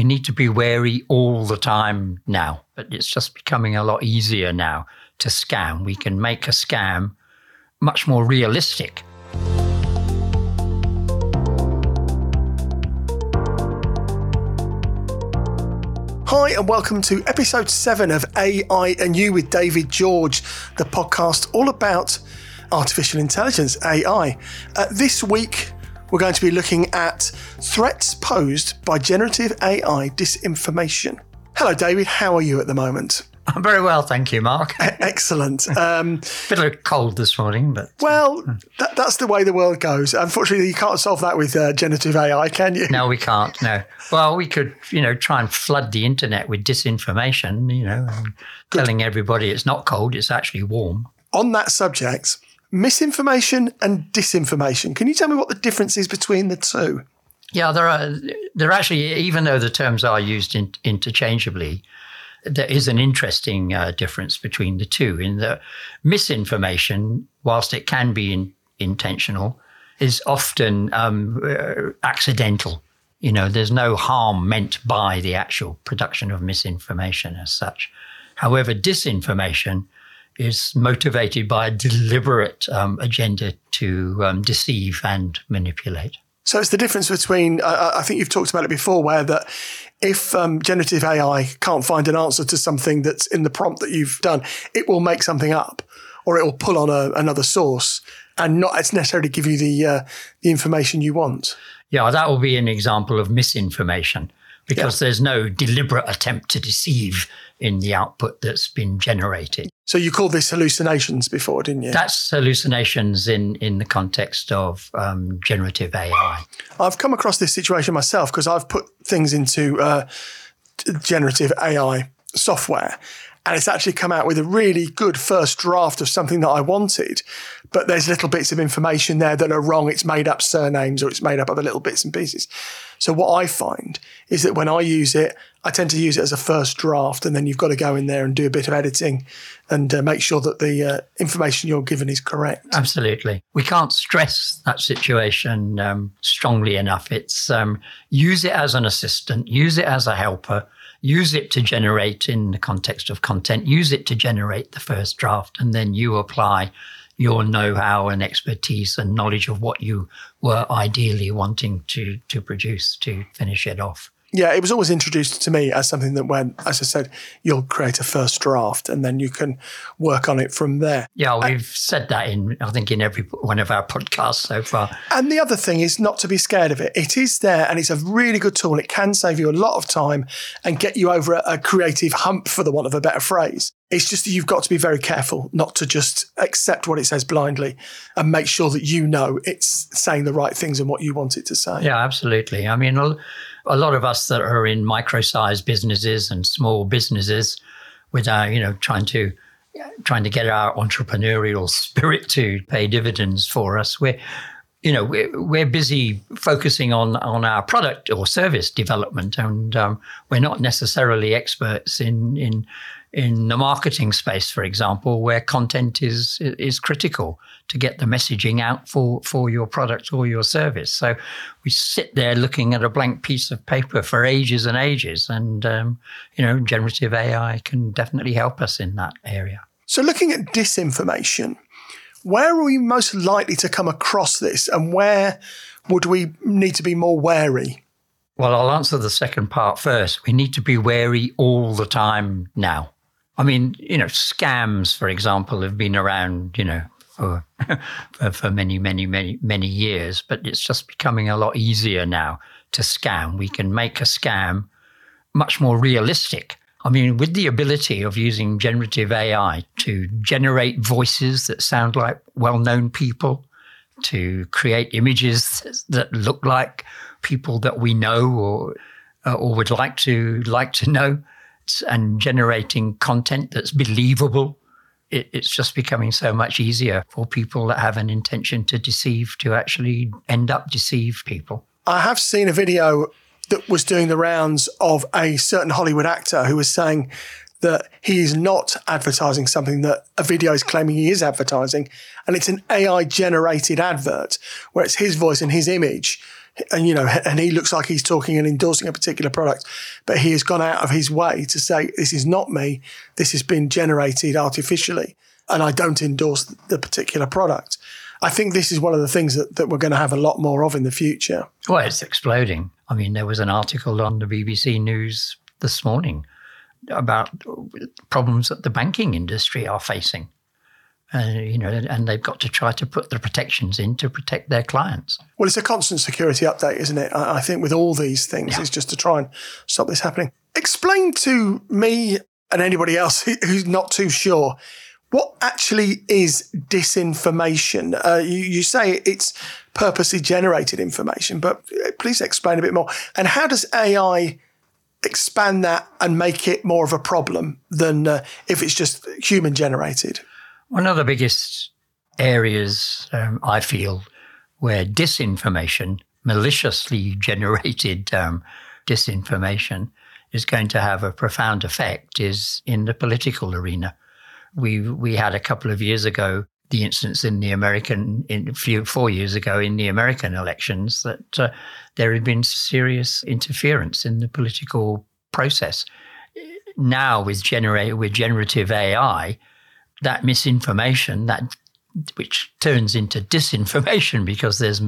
We need to be wary all the time now, but it's just becoming a lot easier now to scam. We can make a scam much more realistic. Hi, and welcome to episode seven of AI and You with David George, the podcast all about artificial intelligence, AI. Uh, this week, we're going to be looking at threats posed by generative AI disinformation. Hello, David. How are you at the moment? I'm very well, thank you, Mark. Excellent. Um, Bit of a cold this morning, but well, that, that's the way the world goes. Unfortunately, you can't solve that with uh, generative AI, can you? no, we can't. No. Well, we could, you know, try and flood the internet with disinformation. You know, and telling everybody it's not cold; it's actually warm. On that subject, misinformation and disinformation. Can you tell me what the difference is between the two? Yeah, there are. There actually, even though the terms are used in, interchangeably, there is an interesting uh, difference between the two. In the misinformation, whilst it can be in, intentional, is often um, uh, accidental. You know, there's no harm meant by the actual production of misinformation as such. However, disinformation is motivated by a deliberate um, agenda to um, deceive and manipulate. So it's the difference between, uh, I think you've talked about it before, where that if um, generative AI can't find an answer to something that's in the prompt that you've done, it will make something up or it will pull on a, another source and not necessarily give you the, uh, the information you want. Yeah, that will be an example of misinformation because yeah. there's no deliberate attempt to deceive in the output that's been generated. So you called this hallucinations before, didn't you? That's hallucinations in in the context of um, generative AI. I've come across this situation myself because I've put things into uh, generative AI software, and it's actually come out with a really good first draft of something that I wanted. But there's little bits of information there that are wrong. It's made up surnames or it's made up other little bits and pieces. So what I find is that when I use it, I tend to use it as a first draft, and then you've got to go in there and do a bit of editing and uh, make sure that the uh, information you're given is correct. Absolutely, we can't stress that situation um, strongly enough. It's um, use it as an assistant, use it as a helper use it to generate in the context of content, use it to generate the first draft, and then you apply your know-how and expertise and knowledge of what you were ideally wanting to to produce to finish it off yeah, it was always introduced to me as something that when, as I said, you'll create a first draft and then you can work on it from there. Yeah, we've and, said that in, I think, in every one of our podcasts so far. And the other thing is not to be scared of it. It is there and it's a really good tool. It can save you a lot of time and get you over a, a creative hump, for the want of a better phrase. It's just that you've got to be very careful not to just accept what it says blindly and make sure that you know it's saying the right things and what you want it to say. Yeah, absolutely. I mean, a lot of us that are in micro-sized businesses and small businesses, with our, you know, trying to trying to get our entrepreneurial spirit to pay dividends for us, we're you know we're, we're busy focusing on on our product or service development, and um, we're not necessarily experts in in in the marketing space, for example, where content is is critical to get the messaging out for for your product or your service. So we sit there looking at a blank piece of paper for ages and ages, and um, you know, generative AI can definitely help us in that area. So, looking at disinformation, where are we most likely to come across this, and where would we need to be more wary? Well, I'll answer the second part first. We need to be wary all the time now. I mean, you know, scams, for example, have been around, you know, for, for, for many, many, many, many years, but it's just becoming a lot easier now to scam. We can make a scam much more realistic. I mean, with the ability of using generative AI to generate voices that sound like well known people, to create images that look like people that we know or, or would like to, like to know, and generating content that's believable. It, it's just becoming so much easier for people that have an intention to deceive to actually end up deceive people. I have seen a video that was doing the rounds of a certain Hollywood actor who was saying that he is not advertising something that a video is claiming he is advertising. And it's an AI generated advert where it's his voice and his image and you know, and he looks like he's talking and endorsing a particular product, but he has gone out of his way to say, "This is not me. This has been generated artificially, and I don't endorse the particular product." I think this is one of the things that, that we're going to have a lot more of in the future. Well, it's exploding. I mean, there was an article on the BBC News this morning about problems that the banking industry are facing. Uh, you know, and they've got to try to put the protections in to protect their clients. Well, it's a constant security update, isn't it? I, I think with all these things, yeah. is just to try and stop this happening. Explain to me and anybody else who's not too sure what actually is disinformation? Uh, you, you say it's purposely generated information, but uh, please explain a bit more. And how does AI expand that and make it more of a problem than uh, if it's just human generated? One of the biggest areas um, I feel where disinformation, maliciously generated um, disinformation, is going to have a profound effect is in the political arena. We we had a couple of years ago the instance in the American, in few four years ago in the American elections that uh, there had been serious interference in the political process. Now with generate with generative AI, that misinformation that which turns into disinformation because there's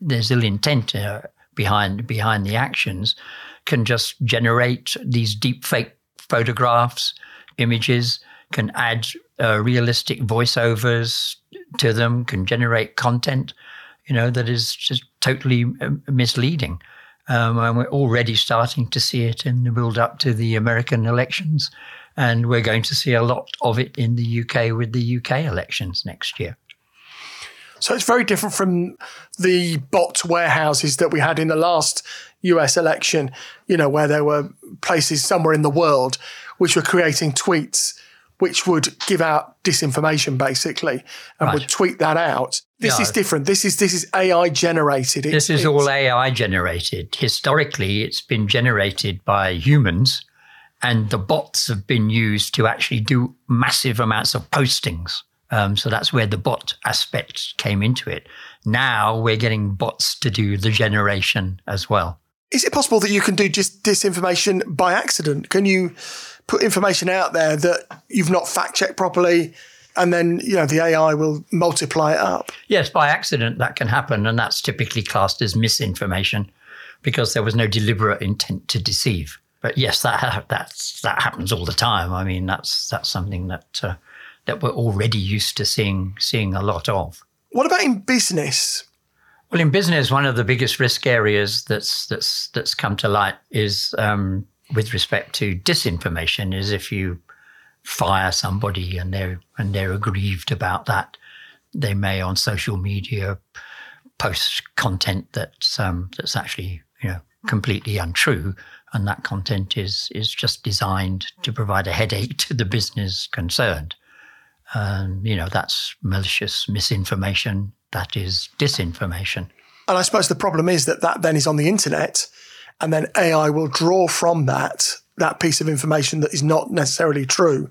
there's ill intent uh, behind behind the actions can just generate these deep fake photographs, images, can add uh, realistic voiceovers to them, can generate content, you know, that is just totally um, misleading. Um, and we're already starting to see it in the build up to the American elections. And we're going to see a lot of it in the UK with the UK elections next year. So it's very different from the bot warehouses that we had in the last US election, you know, where there were places somewhere in the world which were creating tweets which would give out disinformation basically and right. would tweet that out. This is different. This is this is AI generated. It's, this is all AI generated. Historically, it's been generated by humans, and the bots have been used to actually do massive amounts of postings. Um, so that's where the bot aspect came into it. Now we're getting bots to do the generation as well. Is it possible that you can do just disinformation by accident? Can you put information out there that you've not fact checked properly? And then, you know, the AI will multiply it up. Yes, by accident that can happen. And that's typically classed as misinformation because there was no deliberate intent to deceive. But yes, that that's, that happens all the time. I mean, that's that's something that uh, that we're already used to seeing seeing a lot of. What about in business? Well, in business, one of the biggest risk areas that's that's that's come to light is um, with respect to disinformation. Is if you fire somebody and they're and they're aggrieved about that, they may on social media post content that's um, that's actually you know completely untrue, and that content is is just designed to provide a headache to the business concerned. And you know that's malicious misinformation that is disinformation. And I suppose the problem is that that then is on the internet, and then AI will draw from that that piece of information that is not necessarily true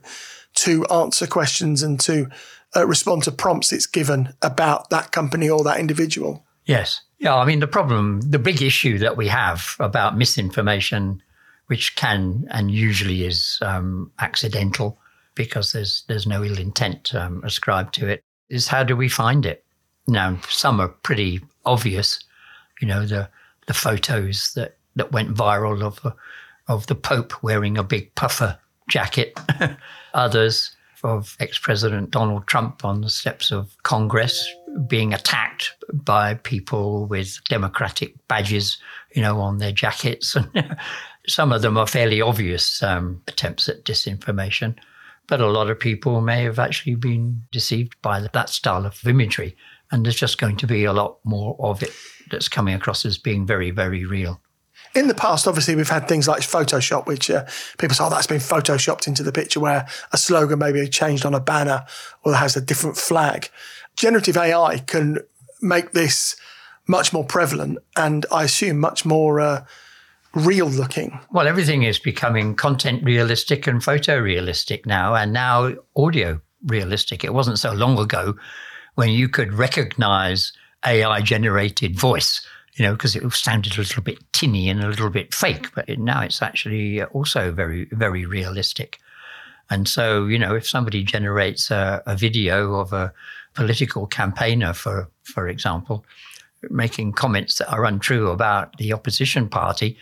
to answer questions and to uh, respond to prompts it's given about that company or that individual. Yes. Yeah. I mean, the problem, the big issue that we have about misinformation, which can and usually is um, accidental because there's there's no ill intent um, ascribed to it, is how do we find it? Now, some are pretty obvious. You know, the the photos that, that went viral of of the Pope wearing a big puffer jacket. Others of ex-president Donald Trump on the steps of Congress being attacked by people with Democratic badges, you know, on their jackets. And some of them are fairly obvious um, attempts at disinformation. But a lot of people may have actually been deceived by that style of imagery. And there's just going to be a lot more of it that's coming across as being very, very real. In the past, obviously, we've had things like Photoshop, which uh, people say, oh, that's been Photoshopped into the picture where a slogan may be changed on a banner or has a different flag. Generative AI can make this much more prevalent and I assume much more uh, real looking. Well, everything is becoming content realistic and photorealistic now, and now audio realistic. It wasn't so long ago when you could recognize AI generated voice, you know, because it sounded a little bit tinny and a little bit fake, but now it's actually also very, very realistic. And so, you know, if somebody generates a, a video of a political campaigner, for for example, making comments that are untrue about the opposition party,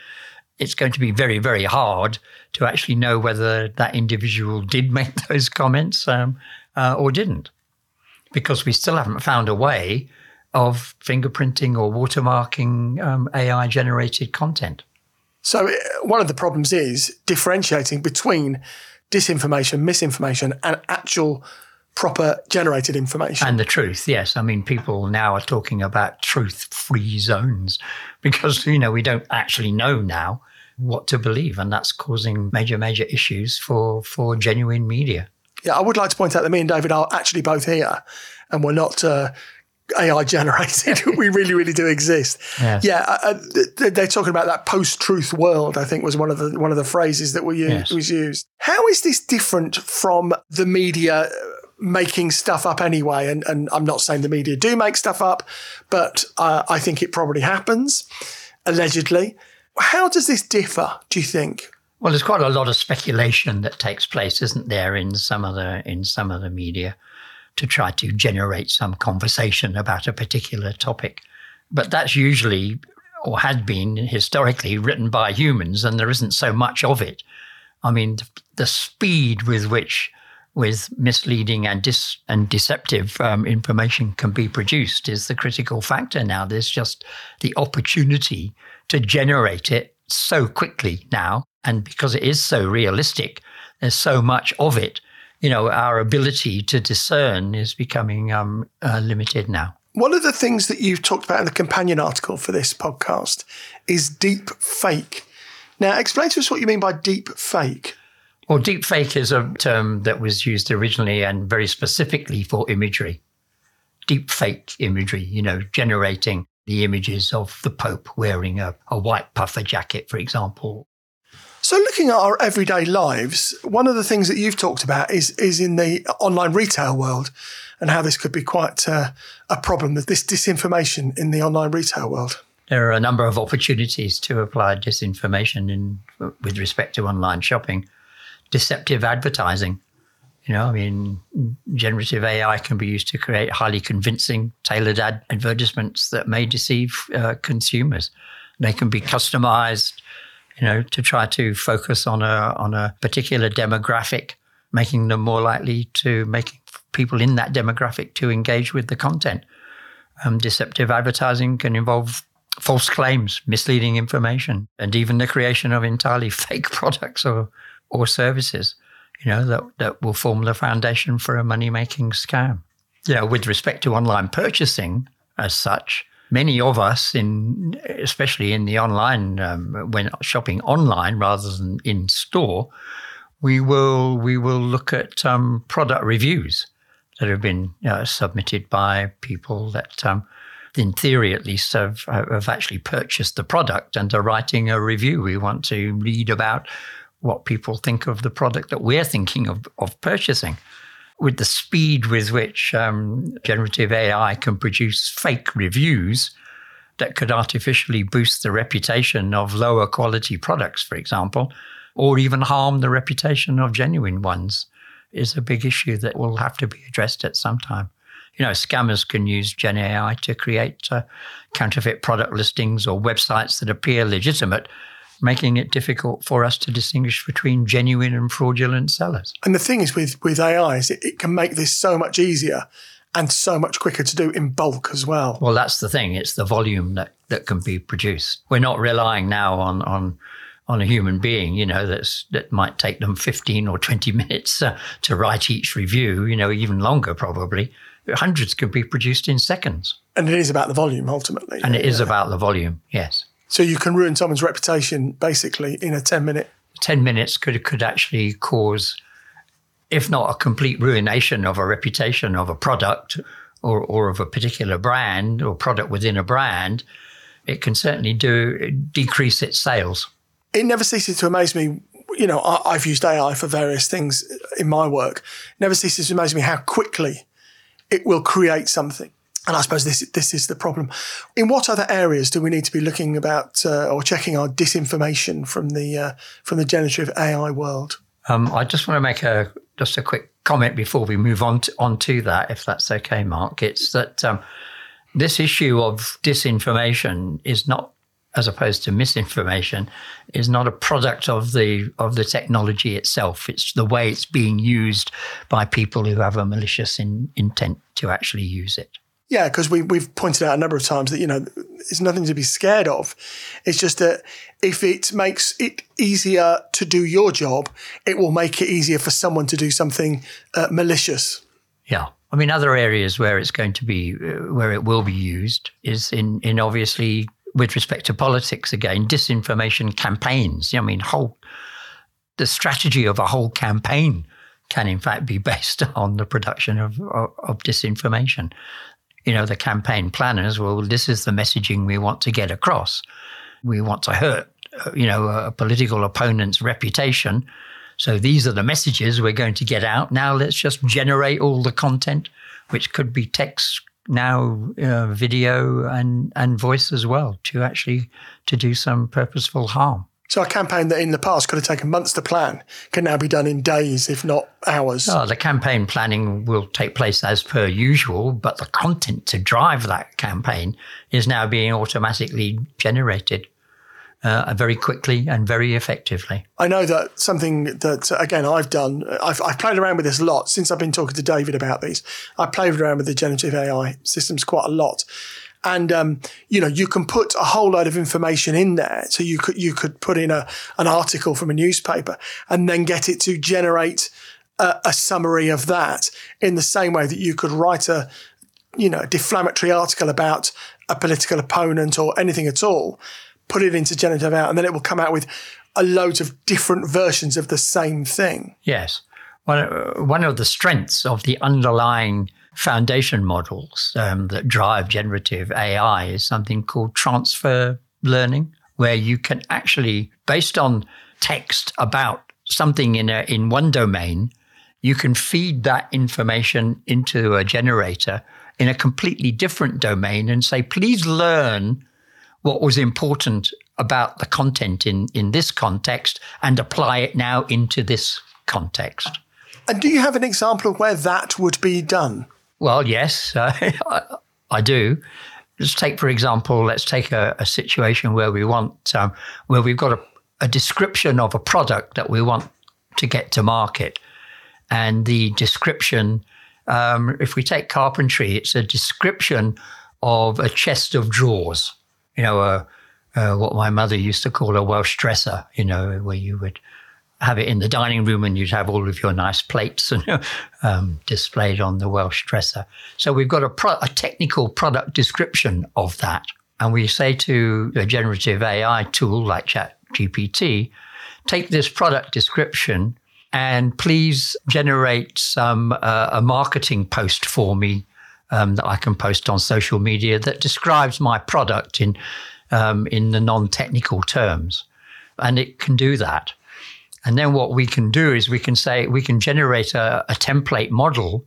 it's going to be very, very hard to actually know whether that individual did make those comments um, uh, or didn't, because we still haven't found a way of fingerprinting or watermarking um, AI generated content. So, uh, one of the problems is differentiating between disinformation, misinformation, and actual proper generated information. And the truth, yes. I mean, people now are talking about truth free zones because, you know, we don't actually know now what to believe. And that's causing major, major issues for, for genuine media. Yeah, I would like to point out that me and David are actually both here and we're not. Uh, AI generated. we really, really do exist. Yes. Yeah, uh, uh they're talking about that post-truth world. I think was one of the one of the phrases that we used, yes. was used. How is this different from the media making stuff up anyway. And, and I'm not saying the media do make stuff up, but uh, I think it probably happens, allegedly. How does this differ, do you think? Well, there's quite a lot of speculation that takes place, isn't there, in some of the in some of the media to try to generate some conversation about a particular topic. But that's usually or had been historically written by humans, and there isn't so much of it. I mean, the speed with which with misleading and dis- and deceptive um, information can be produced is the critical factor now. There's just the opportunity to generate it so quickly now, and because it is so realistic, there's so much of it. You know, our ability to discern is becoming um, uh, limited now. One of the things that you've talked about in the companion article for this podcast is deep fake. Now, explain to us what you mean by deep fake. Well, deep fake is a term that was used originally and very specifically for imagery. Deep fake imagery, you know, generating the images of the Pope wearing a, a white puffer jacket, for example. So, looking at our everyday lives, one of the things that you've talked about is is in the online retail world, and how this could be quite uh, a problem. with This disinformation in the online retail world. There are a number of opportunities to apply disinformation in with respect to online shopping deceptive advertising. You know, I mean, generative AI can be used to create highly convincing, tailored ad- advertisements that may deceive uh, consumers. They can be customized, you know, to try to focus on a on a particular demographic, making them more likely to make people in that demographic to engage with the content. Um, deceptive advertising can involve false claims, misleading information, and even the creation of entirely fake products or or services, you know, that, that will form the foundation for a money making scam. Know, with respect to online purchasing as such, many of us in especially in the online um, when shopping online rather than in store we will we will look at um, product reviews that have been uh, submitted by people that um, in theory at least have, have actually purchased the product and are writing a review we want to read about what people think of the product that we're thinking of, of purchasing. With the speed with which um, generative AI can produce fake reviews that could artificially boost the reputation of lower quality products, for example, or even harm the reputation of genuine ones, is a big issue that will have to be addressed at some time. You know, scammers can use Gen AI to create uh, counterfeit product listings or websites that appear legitimate making it difficult for us to distinguish between genuine and fraudulent sellers. And the thing is with, with AI is it, it can make this so much easier and so much quicker to do in bulk as well. Well, that's the thing. It's the volume that, that can be produced. We're not relying now on, on on a human being, you know, that's that might take them 15 or 20 minutes uh, to write each review, you know, even longer probably. Hundreds can be produced in seconds. And it is about the volume ultimately. And it is about the volume, yes. So you can ruin someone's reputation basically in a 10 minute. 10 minutes could, could actually cause, if not a complete ruination of a reputation of a product or, or of a particular brand or product within a brand, it can certainly do decrease its sales. It never ceases to amaze me. You know, I, have used AI for various things in my work. It never ceases to amaze me how quickly it will create something And I suppose this this is the problem. In what other areas do we need to be looking about uh, or checking our disinformation from the uh, from the generative AI world? Um, I just want to make a just a quick comment before we move on to, on to that, if that's okay, Mark. It's that um, this issue of disinformation is not, as opposed to misinformation, is not a product of the of the technology itself. It's the way it's being used by people who have a malicious in, intent to actually use it. Yeah, because we, we've pointed out a number of times that, you know, it's nothing to be scared of. It's just that if it makes it easier to do your job, it will make it easier for someone to do something uh, malicious. Yeah. I mean, other areas where it's going to be, uh, where it will be used is in, in obviously with respect to politics again, disinformation campaigns. I mean, whole, the strategy of a whole campaign can in fact be based on the production of, of, of disinformation you know, the campaign planners, well, this is the messaging we want to get across. We want to hurt, uh, you know, a political opponent's reputation. So these are the messages we're going to get out. Now let's just generate all the content, which could be text, now uh, video and and voice as well, to actually to do some purposeful harm. So a campaign that in the past could have taken months to plan can now be done in days, if not hours. Oh, the campaign planning will take place as per usual, but the content to drive that campaign is now being automatically generated uh, very quickly and very effectively. I know that something that, again, I've done, I've, I've, played around with this a lot since I've been talking to David about these. I've played around with the generative AI systems quite a lot and um, you know you can put a whole load of information in there. So you could you could put in a an article from a newspaper and then get it to generate a, a summary of that in the same way that you could write a you know a deflammatory article about a political opponent or anything at all. Put it into generative out, and then it will come out with a load of different versions of the same thing. Yes. One, one of the strengths of the underlying foundation models um, that drive generative AI is something called transfer learning, where you can actually, based on text about something in a, in one domain, you can feed that information into a generator in a completely different domain and say, please learn what was important about the content in, in this context and apply it now into this context. And do you have an example of where that would be done? Well, yes, uh, I, I, do. Let's take, for example, let's take a, a situation where we want, um, where we've got a, a description of a product that we want to get to market. And the description, um, if we take carpentry, it's a description of a chest of drawers, you know, uh, uh, what my mother used to call a Welsh dresser, you know, where you would have it in the dining room and you'd have all of your nice plates and, um, displayed on the Welsh dresser. So we've got a, pro- a technical product description of that. And we say to a generative AI tool like ChatGPT, take this product description and please generate some uh, a marketing post for me um, that I can post on social media that describes my product in um, in the non-technical terms, and it can do that. And then what we can do is we can say, we can generate a, a template model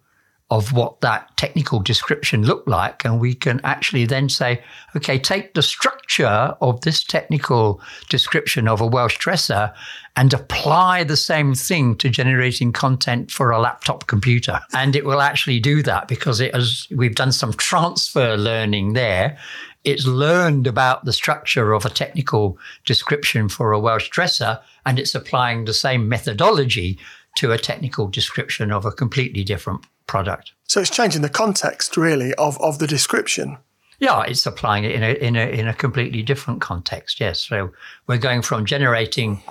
of what that technical description looked like. And we can actually then say, okay, take the structure of this technical description of a Welsh dresser and apply the same thing to generating content for a laptop computer. And it will actually do that because it has, we've done some transfer learning there. It's learned about the structure of a technical description for a Welsh dresser and it's applying the same methodology to a technical description of a completely different product. So it's changing the context really of, of the description. Yeah, it's applying it in a, in a in a completely different context. Yes, so we're going from generating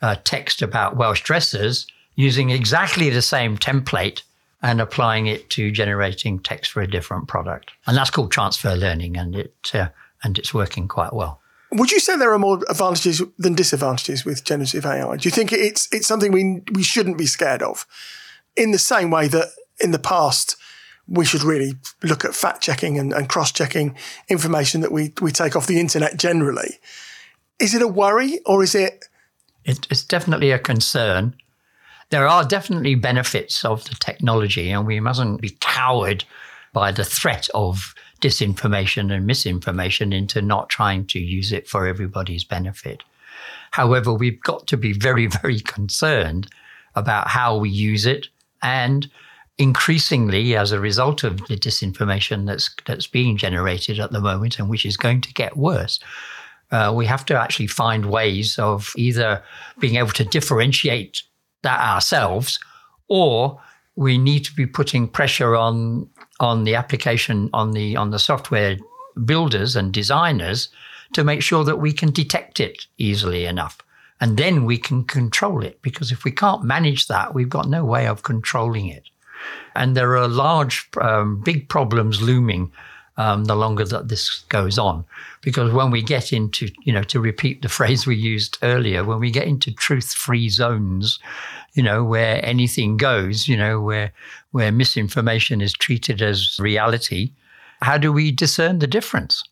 uh, text about Welsh dressers using exactly the same template and applying it to generating text for a different product, and that's called transfer learning, and it uh, and it's working quite well. Would you say there are more advantages than disadvantages with generative AI? Do you think it's it's something we we shouldn't be scared of? In the same way that in the past we should really look at fact checking and, and cross checking information that we we take off the internet generally. Is it a worry or is it? It's definitely a concern. There are definitely benefits of the technology, and we mustn't be cowed by the threat of disinformation and misinformation into not trying to use it for everybody's benefit. However, we've got to be very, very concerned about how we use it and increasingly as a result of the disinformation that's that's being generated at the moment and which is going to get worse uh, we have to actually find ways of either being able to differentiate that ourselves or we need to be putting pressure on on the application on the on the software builders and designers to make sure that we can detect it easily enough. And then we can control it because if we can't manage that we've got no way of controlling it. And there are large um, big problems looming um, the longer that this goes on. Because when we get into, you know, to repeat the phrase we used earlier, when we get into truth free zones, you know, where anything goes, you know, where, where misinformation is treated as reality, how do we discern the difference?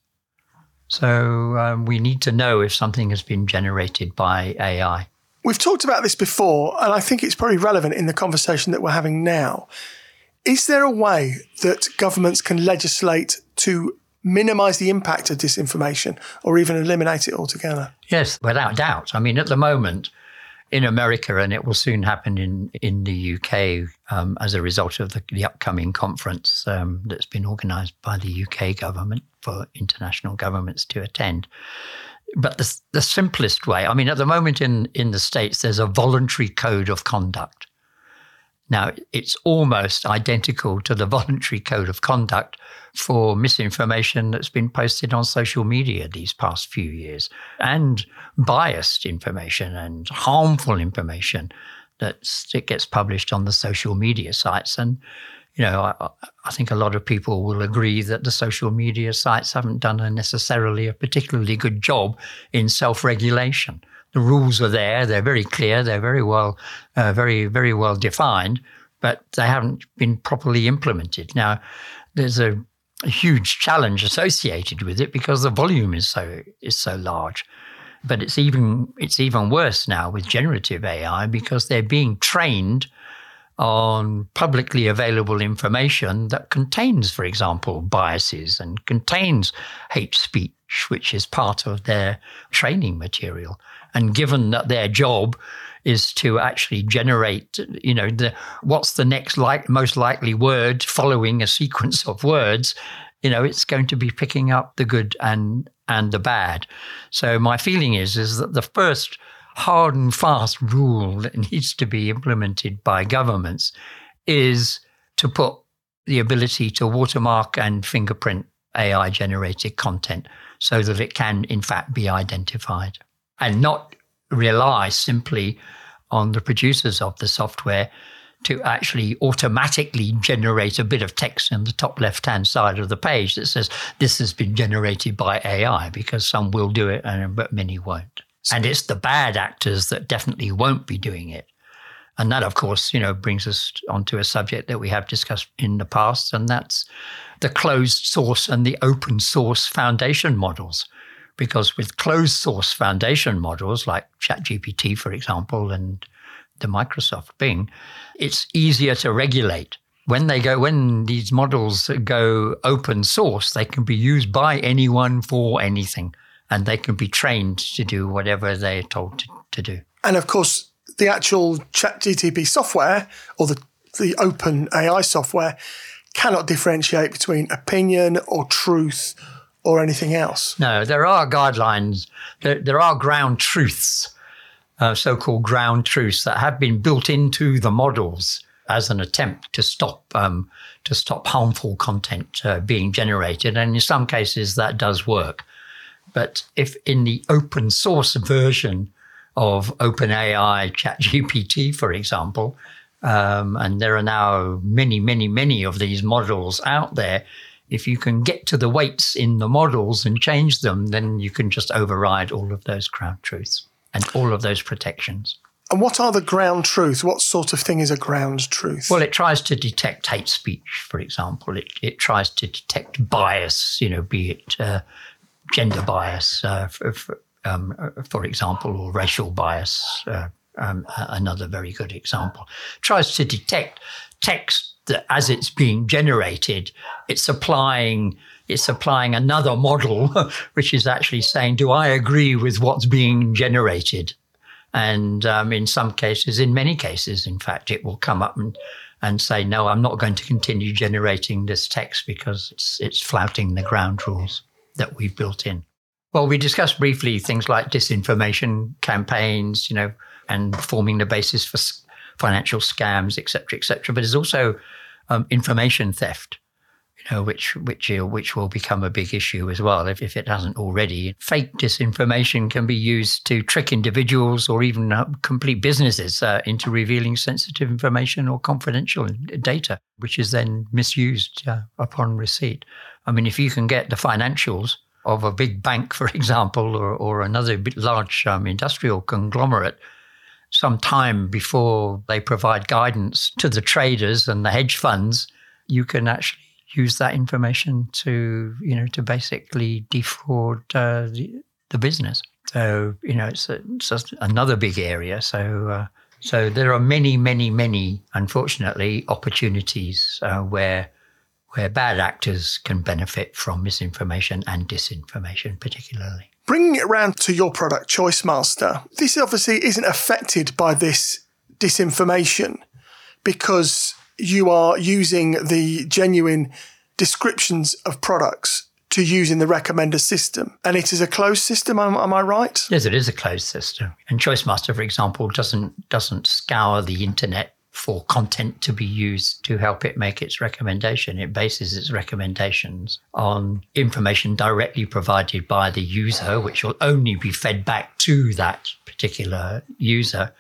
So um, we need to know if something has been generated by AI. We've talked about this before, and I think it's probably relevant in the conversation that we're having now. Is there a way that governments can legislate to minimize the impact of disinformation or even eliminate it altogether? Yes, without doubt. I mean, at the moment, in America, and it will soon happen in in the UK um, as a result of the, the upcoming conference um, that's been organised by the UK government for international governments to attend. But the, the simplest way, I mean, at the moment in, in the States, there's a voluntary code of conduct. Now, it's almost identical to the voluntary code of conduct for misinformation that's been posted on social media these past few years, and biased information and harmful information that gets published on the social media sites. And, you know, I, I think a lot of people will agree that the social media sites haven't done a necessarily a particularly good job in self regulation the rules are there. They're very clear. They're very well, uh, very, very well defined, but they haven't been properly implemented. Now, there's a, a, huge challenge associated with it because the volume is so is so large. But it's even it's even worse now with generative AI because they're being trained on publicly available information that contains, for example, biases and contains hate speech, which is part of their training material. And given that their job is to actually generate, you know, the what's the next like most likely word following a sequence of words, you know, it's going to be picking up the good and and the bad. So my feeling is is that the first hard and fast rule that needs to be implemented by governments is to put the ability to watermark and fingerprint AI generated content so that it can, in fact, be identified and not rely simply on the producers of the software to actually automatically generate a bit of text in the top left hand side of the page that says this has been generated by AI because some will do it and but many won't. And it's the bad actors that definitely won't be doing it. And that, of course, you know, brings us onto a subject that we have discussed in the past, and that's the closed source and the open source foundation models because with closed source foundation models like ChatGPT, for example, and the Microsoft Bing, it's easier to regulate. When they go, when these models go open source, they can be used by anyone for anything, and they can be trained to do whatever they're told to, to do. And of course, the actual ChatGPT software or the the OpenAI software cannot differentiate between opinion or truth or anything else? No, there are guidelines. There, there are ground truths, uh, so called ground truths, that have been built into the models as an attempt to stop um, to stop harmful content uh, being generated, and in some cases that does work. But if in the open source version of OpenAI ChatGPT, for example, um, and there are now many, many, many of these models out there, if you can get to the weights in the models and change them, then you can just override all of those ground truths and all of those protections. And what are the ground truths? What sort of thing is a ground truth? Well, it tries to detect hate speech, for example. It, it tries to detect bias, you know, be it uh, gender bias, uh, for, for, um, for, example, or racial bias, uh, um, another very good example, tries to detect text that as it's being generated, it's applying it's applying another model, which is actually saying, do I agree with what's being generated? And um, in some cases, in many cases, in fact, it will come up and, and say, no, I'm not going to continue generating this text because it's, it's flouting the ground rules that we've built in. Well, we discussed briefly things like disinformation campaigns, you know, and forming the basis for financial scams, etc., etc. But there's also um, information theft, you know, which which uh, which will become a big issue as well if, if it hasn't already. Fake disinformation can be used to trick individuals or even uh, complete businesses uh, into revealing sensitive information or confidential data, which is then misused uh, upon receipt. I mean, if you can get the financials of a big bank, for example, or, or another large um, industrial conglomerate some time before they provide guidance to the traders and the hedge funds, you can actually use that information to, you know, to basically defraud uh, the, the, business. So, you know, it's, a, it's just another big area. So, uh, so there are many, many, many, unfortunately, opportunities uh, where where bad actors can benefit from misinformation and disinformation, particularly. Bringing it around to your product, Choice Master, this obviously isn't affected by this disinformation because you are using the genuine descriptions of products to use in the recommender system. And it is a closed system, am, am, I right? Yes, it is a closed system. And Choice Master, for example, doesn't doesn't scour the internet for content to be used to help it make its recommendation. It bases its recommendations on information directly provided by the user, which will only be fed back to that particular user,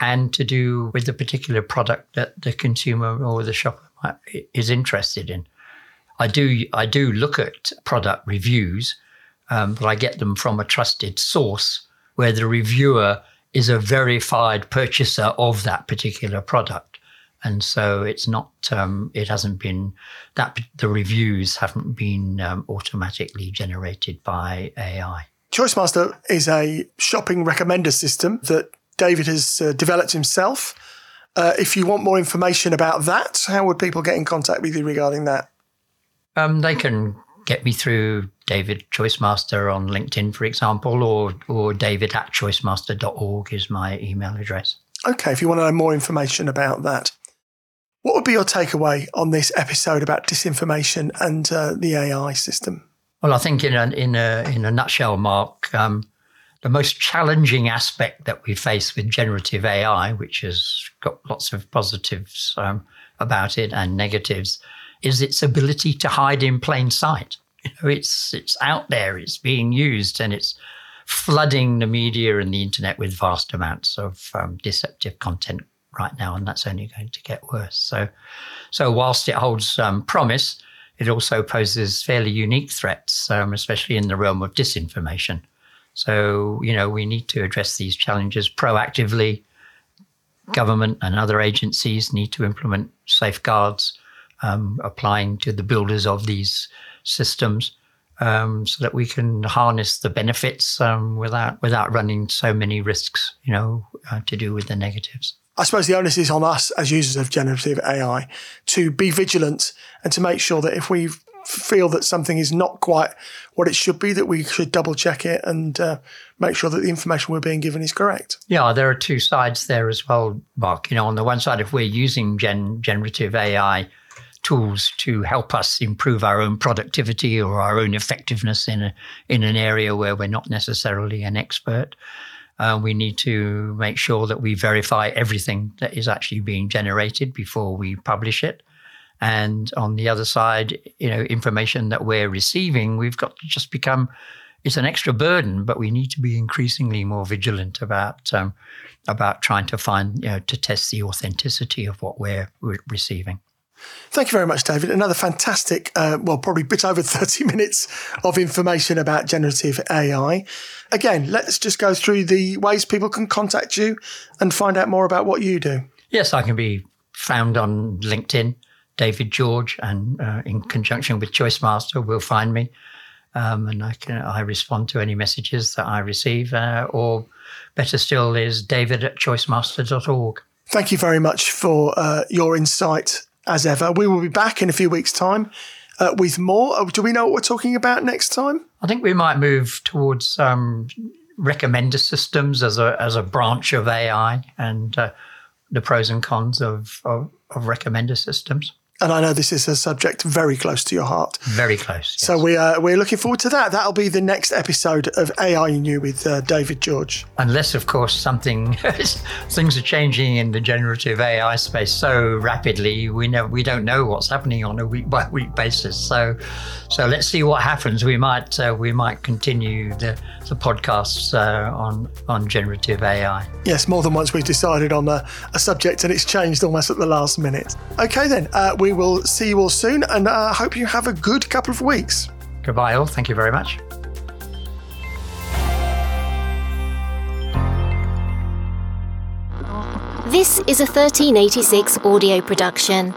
and to do with the particular product that the consumer or the shopper is interested in. I do I do look at product reviews, um, but I get them from a trusted source where the reviewer is a verified purchaser of that particular product. And so it's not, um, it hasn't been that the reviews haven't been um, automatically generated by AI. Choice Master is a shopping recommender system that David has uh, developed himself. Uh, if you want more information about that, how would people get in contact with you regarding that? Um, they can get me through David Choicemaster on LinkedIn, for example, or or David at choicemaster.org is my email address. Okay, if you want to know more information about that. What would be your takeaway on this episode about disinformation and uh, the AI system? Well, I think in a in a in a nutshell, Mark, um, the most challenging aspect that we face with generative AI, which has got lots of positives um, about it and negatives, is its ability to hide in plain sight. You know, it's it's out there, it's being used, and it's flooding the media and the internet with vast amounts of um, deceptive content right now, and that's only going to get worse. So, so whilst it holds um, promise, it also poses fairly unique threats, um, especially in the realm of disinformation. So, you know, we need to address these challenges proactively. Government and other agencies need to implement safeguards um, applying to the builders of these systems um, so that we can harness the benefits um, without without running so many risks, you know, uh, to do with the negatives. I suppose the onus is on us as users of generative AI to be vigilant and to make sure that if we feel that something is not quite what it should be, that we should double check it and uh, make sure that the information we're being given is correct. Yeah, there are two sides there as well, Mark. You know, on the one side, if we're using gen- generative AI tools to help us improve our own productivity or our own effectiveness in a, in an area where we're not necessarily an expert. Uh, we need to make sure that we verify everything that is actually being generated before we publish it. And on the other side, you know, information that we're receiving, we've got to just become it's an extra burden, but we need to be increasingly more vigilant about um, about trying to find, you know, to test the authenticity of what we're, we're receiving. Thank you very much, David. Another fantastic, uh, well, probably a bit over 30 minutes of information about generative AI. Again, let's just go through the ways people can contact you and find out more about what you do. Yes, I can be found on LinkedIn, David George, and uh, in conjunction with Choice Master, will find me. Um, and I can I respond to any messages that I receive, uh, or better still, is david at choicemaster.org. Thank you very much for uh, your insight as ever. We will be back in a few weeks' time uh, with more. Uh, do we know what we're talking about next time? I think we might move towards um, recommender systems as a as a branch of AI and uh, the pros and cons of, of, of recommender systems. And I know this is a subject very close to your heart. Very close. Yes. So we are we're looking forward to that. That'll be the next episode of AI and You with uh, David George. Unless, of course, something things are changing in the generative AI space so rapidly, we know we don't know what's happening on a week by week basis. So, so let's see what happens. We might uh, we might continue the the podcasts uh, on on generative AI. Yes, more than once we've decided on a, a subject and it's changed almost at the last minute. Okay, then uh, we will see you all soon, and I uh, hope you have a good couple of weeks. Goodbye, all. Thank you very much. This is a 1386 audio production.